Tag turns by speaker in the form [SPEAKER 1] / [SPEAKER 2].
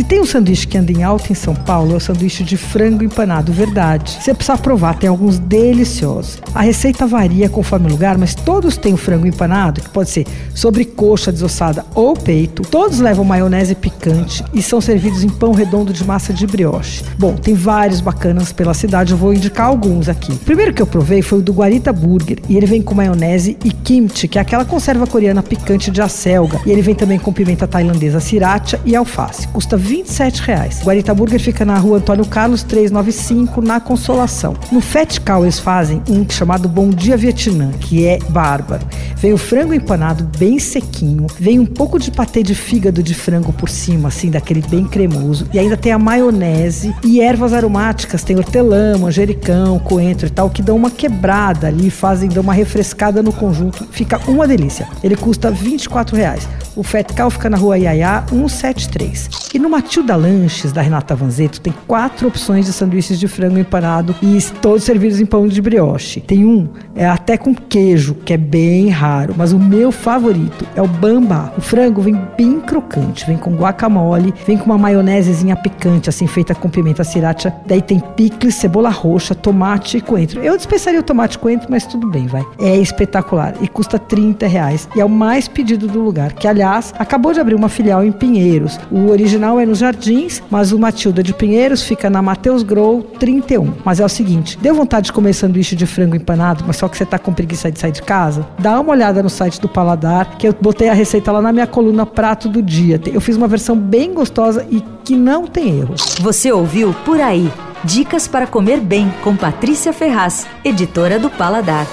[SPEAKER 1] Se tem um sanduíche que anda em alta em São Paulo, é o sanduíche de frango empanado verdade. Você precisa provar, tem alguns deliciosos. A receita varia conforme o lugar, mas todos têm o frango empanado, que pode ser sobre coxa desossada ou peito. Todos levam maionese picante e são servidos em pão redondo de massa de brioche. Bom, tem vários bacanas pela cidade, eu vou indicar alguns aqui. O primeiro que eu provei foi o do Guarita Burger, e ele vem com maionese e kimchi, que é aquela conserva coreana picante de acelga. E ele vem também com pimenta tailandesa sriracha e alface. Custa 27 reais. Guarita Burger fica na rua Antônio Carlos 395, na Consolação. No Cow eles fazem um chamado Bom Dia Vietnã, que é bárbaro. Vem o frango empanado bem sequinho, vem um pouco de patê de fígado de frango por cima, assim, daquele bem cremoso. E ainda tem a maionese e ervas aromáticas, tem hortelã, manjericão, coentro e tal, que dão uma quebrada ali, fazem, dão uma refrescada no conjunto. Fica uma delícia. Ele custa 24 reais. O Fat Cow fica na rua Iaiá 173. E no Matilda Lanches, da Renata Vanzeto, tem quatro opções de sanduíches de frango empanado e todos servidos em pão de brioche. Tem um é até com queijo, que é bem raro, mas o meu favorito é o bamba. O frango vem bem crocante, vem com guacamole, vem com uma maionesezinha picante, assim, feita com pimenta sriracha. Daí tem picles, cebola roxa, tomate e coentro. Eu dispensaria o tomate e coentro, mas tudo bem, vai. É espetacular e custa 30 reais. E é o mais pedido do lugar, que aliás, acabou de abrir uma filial em Pinheiros. O original é nos Jardins, mas o Matilda de Pinheiros fica na Mateus Grow 31. Mas é o seguinte, deu vontade de comer sanduíche de frango empanado, mas só que você tá com preguiça de sair de casa? Dá uma olhada no site do Paladar, que eu botei a receita lá na minha coluna Prato do Dia. Eu fiz uma versão bem gostosa e que não tem erro.
[SPEAKER 2] Você ouviu Por Aí. Dicas para comer bem com Patrícia Ferraz, editora do Paladar.